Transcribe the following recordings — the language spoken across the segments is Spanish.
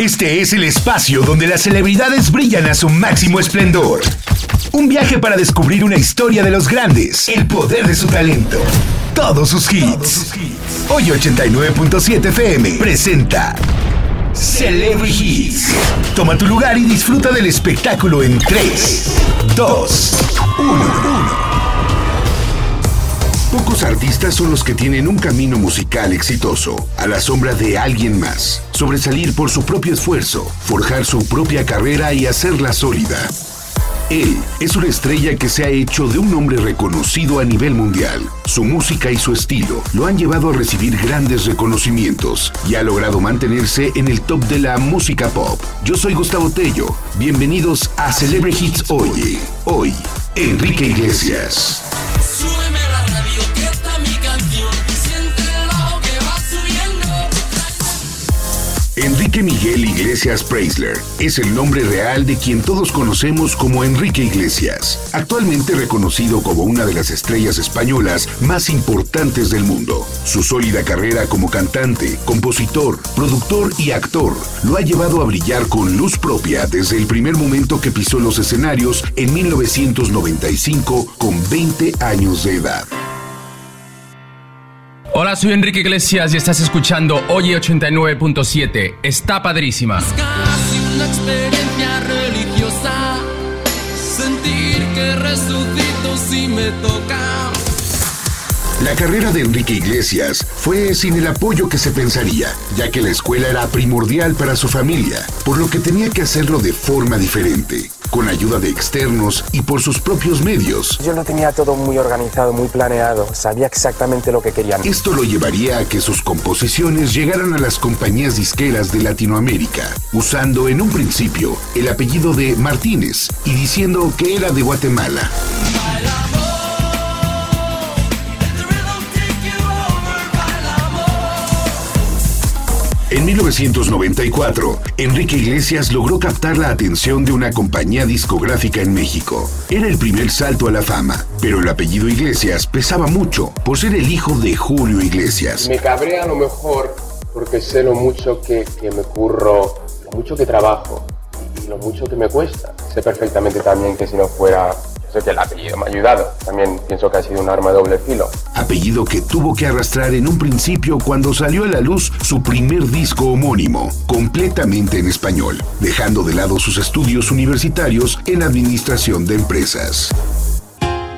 Este es el espacio donde las celebridades brillan a su máximo esplendor. Un viaje para descubrir una historia de los grandes, el poder de su talento, todos sus hits. Hoy 89.7 FM presenta Celebrity Hits. Toma tu lugar y disfruta del espectáculo en 3, 2, 1. Pocos artistas son los que tienen un camino musical exitoso, a la sombra de alguien más, sobresalir por su propio esfuerzo, forjar su propia carrera y hacerla sólida. Él es una estrella que se ha hecho de un hombre reconocido a nivel mundial. Su música y su estilo lo han llevado a recibir grandes reconocimientos y ha logrado mantenerse en el top de la música pop. Yo soy Gustavo Tello. Bienvenidos a Celebrity Hits Oye. Hoy, Enrique Iglesias. Enrique Miguel Iglesias Preisler es el nombre real de quien todos conocemos como Enrique Iglesias, actualmente reconocido como una de las estrellas españolas más importantes del mundo. Su sólida carrera como cantante, compositor, productor y actor lo ha llevado a brillar con luz propia desde el primer momento que pisó los escenarios en 1995 con 20 años de edad. Hola, soy Enrique Iglesias y estás escuchando Oye 89.7. Está padrísima. Es casi una experiencia religiosa. Sentir que resucito si me toca. La carrera de Enrique Iglesias fue sin el apoyo que se pensaría, ya que la escuela era primordial para su familia, por lo que tenía que hacerlo de forma diferente con ayuda de externos y por sus propios medios. Yo lo tenía todo muy organizado, muy planeado, sabía exactamente lo que querían. Esto lo llevaría a que sus composiciones llegaran a las compañías disqueras de Latinoamérica, usando en un principio el apellido de Martínez y diciendo que era de Guatemala. En 1994, Enrique Iglesias logró captar la atención de una compañía discográfica en México. Era el primer salto a la fama, pero el apellido Iglesias pesaba mucho por ser el hijo de Julio Iglesias. Me cabré a lo mejor porque sé lo mucho que, que me curro, lo mucho que trabajo y lo mucho que me cuesta. Sé perfectamente también que si no fuera que el apellido me ha ayudado. También pienso que ha sido un arma de doble filo. Apellido que tuvo que arrastrar en un principio cuando salió a la luz su primer disco homónimo, completamente en español, dejando de lado sus estudios universitarios en administración de empresas.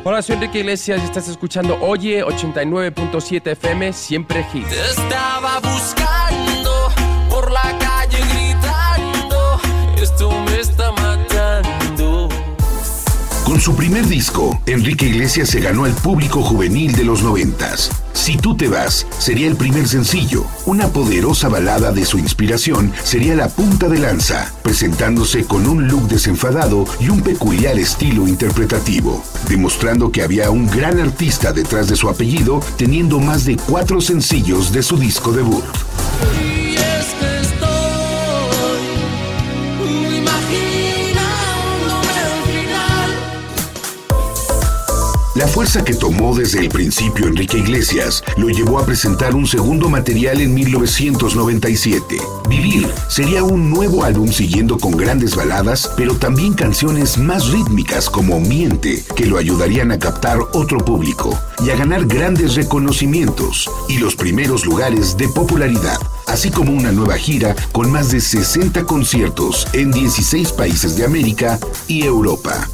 Hola, soy Enrique Iglesias y estás escuchando Oye 89.7 FM, siempre hit. estaba buscando su primer disco, Enrique Iglesias se ganó al público juvenil de los noventas. Si tú te vas, sería el primer sencillo. Una poderosa balada de su inspiración sería la punta de lanza, presentándose con un look desenfadado y un peculiar estilo interpretativo, demostrando que había un gran artista detrás de su apellido, teniendo más de cuatro sencillos de su disco debut. La fuerza que tomó desde el principio Enrique Iglesias lo llevó a presentar un segundo material en 1997. Vivir sería un nuevo álbum siguiendo con grandes baladas, pero también canciones más rítmicas como Miente, que lo ayudarían a captar otro público y a ganar grandes reconocimientos y los primeros lugares de popularidad así como una nueva gira con más de 60 conciertos en 16 países de América y Europa.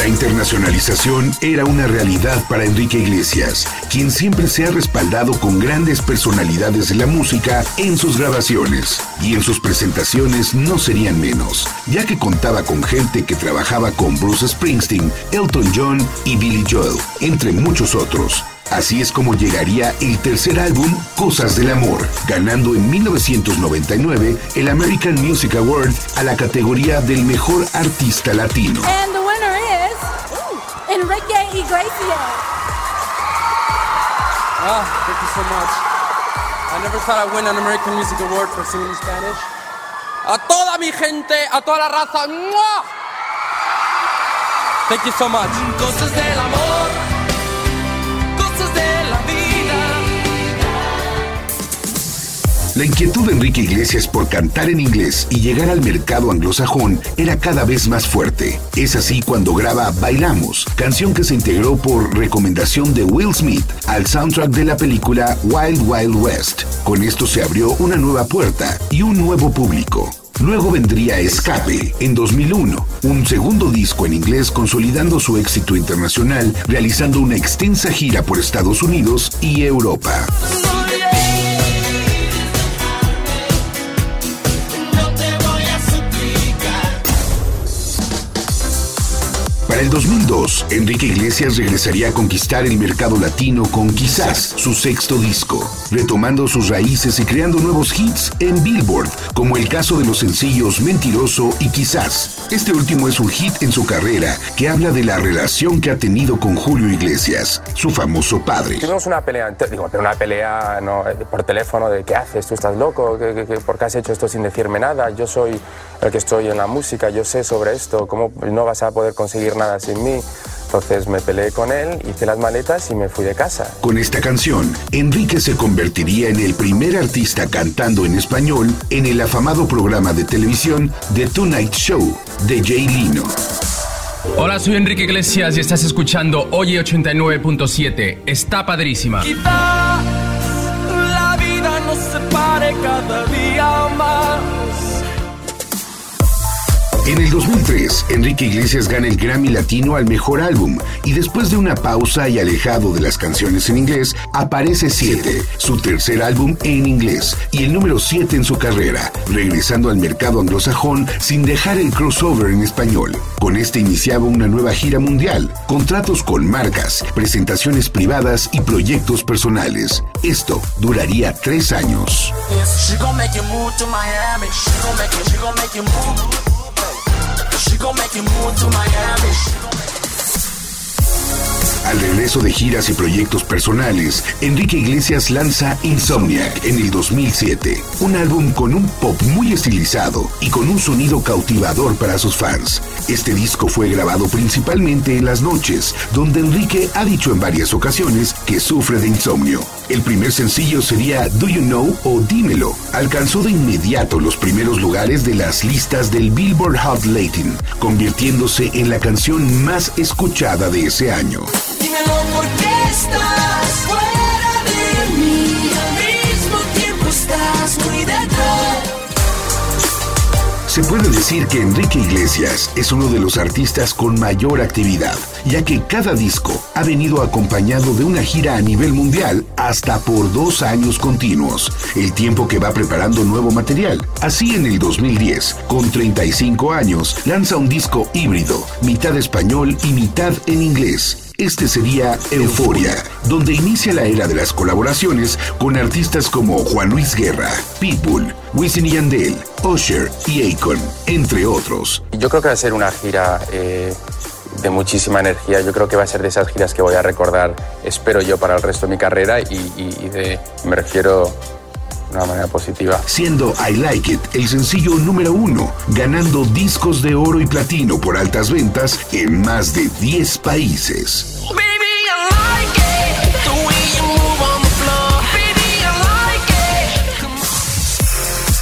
La internacionalización era una realidad para Enrique Iglesias, quien siempre se ha respaldado con grandes personalidades de la música en sus grabaciones. Y en sus presentaciones no serían menos, ya que contaba con gente que trabajaba con Bruce Springsteen, Elton John y Billy Joel, entre muchos otros. Así es como llegaría el tercer álbum, Cosas del Amor, ganando en 1999 el American Music Award a la categoría del mejor artista latino. Enrique Iglesias. Oh, thank you so much. I never thought I'd win an American Music Award for singing in Spanish. A toda mi gente, a toda la raza. Thank you so much. La inquietud de Enrique Iglesias por cantar en inglés y llegar al mercado anglosajón era cada vez más fuerte. Es así cuando graba Bailamos, canción que se integró por recomendación de Will Smith al soundtrack de la película Wild Wild West. Con esto se abrió una nueva puerta y un nuevo público. Luego vendría Escape en 2001, un segundo disco en inglés consolidando su éxito internacional, realizando una extensa gira por Estados Unidos y Europa. 2002, Enrique Iglesias regresaría a conquistar el mercado latino con Quizás, su sexto disco, retomando sus raíces y creando nuevos hits en Billboard, como el caso de los sencillos Mentiroso y Quizás. Este último es un hit en su carrera que habla de la relación que ha tenido con Julio Iglesias, su famoso padre. Tuvimos una pelea, digo, pero una pelea no, por teléfono de ¿qué haces? ¿Tú estás loco? ¿Qué, qué- por qué has hecho esto sin decirme nada? Yo soy el que estoy en la música, yo sé sobre esto, ¿cómo no vas a poder conseguir nada sin mí? Entonces me peleé con él, hice las maletas y me fui de casa. Con esta canción, Enrique se convertiría en el primer artista cantando en español en el afamado programa de televisión The Tonight Show de Jay Lino. Hola, soy Enrique Iglesias y estás escuchando Oye 89.7. Está padrísima. Quizás la vida nos separe cada día más. En el 2003, Enrique Iglesias gana el Grammy Latino al Mejor Álbum y después de una pausa y alejado de las canciones en inglés, aparece 7, su tercer álbum en inglés y el número 7 en su carrera, regresando al mercado anglosajón sin dejar el crossover en español. Con este iniciaba una nueva gira mundial, contratos con marcas, presentaciones privadas y proyectos personales. Esto duraría tres años. Gon' make you move to Miami. Al regreso de giras y proyectos personales, Enrique Iglesias lanza Insomniac en el 2007, un álbum con un pop muy estilizado y con un sonido cautivador para sus fans. Este disco fue grabado principalmente en las noches, donde Enrique ha dicho en varias ocasiones que sufre de insomnio. El primer sencillo sería Do You Know o Dímelo. Alcanzó de inmediato los primeros lugares de las listas del Billboard Hot Latin, convirtiéndose en la canción más escuchada de ese año. Dímelo por qué estás fuera de mí. Al mismo tiempo estás muy detrás. Se puede decir que Enrique Iglesias es uno de los artistas con mayor actividad, ya que cada disco ha venido acompañado de una gira a nivel mundial hasta por dos años continuos, el tiempo que va preparando nuevo material. Así en el 2010, con 35 años, lanza un disco híbrido, mitad español y mitad en inglés. Este sería Euforia, donde inicia la era de las colaboraciones con artistas como Juan Luis Guerra, Pitbull, Wisin y Yandel, Usher y Akon, entre otros. Yo creo que va a ser una gira eh, de muchísima energía. Yo creo que va a ser de esas giras que voy a recordar, espero yo, para el resto de mi carrera y, y- de, me refiero de una manera positiva. siendo I Like It el sencillo número uno, ganando discos de oro y platino por altas ventas en más de 10 países.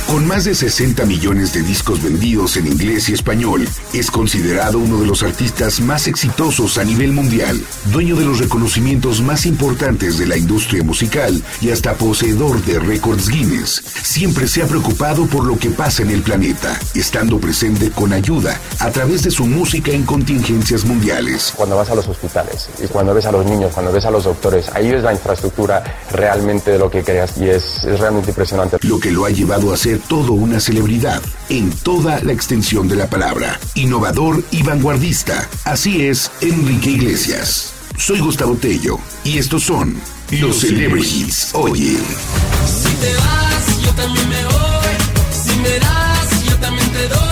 Con más de 60 millones de discos vendidos en inglés y español, es considerado uno de los artistas más exitosos a nivel mundial, dueño de los reconocimientos más importantes de la industria musical y hasta poseedor de récords Guinness. Siempre se ha preocupado por lo que pasa en el planeta, estando presente con ayuda a través de su música en contingencias mundiales. Cuando vas a los hospitales y cuando ves a los niños, cuando ves a los doctores, ahí ves la infraestructura realmente de lo que creas y es, es realmente impresionante. lo que lo ha llevado a ser todo una celebridad en toda la extensión de la palabra, innovador y vanguardista. Así es Enrique Iglesias. Soy Gustavo Tello y estos son los Celebrities. Oye, Si te vas, yo también me voy. Si me das, yo también te doy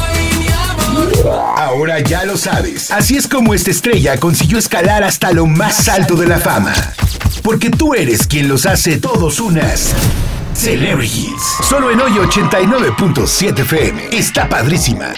ahora ya lo sabes. Así es como esta estrella consiguió escalar hasta lo más alto de la fama. Porque tú eres quien los hace todos unas Celebrities. Solo en hoy 89.7 FM. Está padrísima.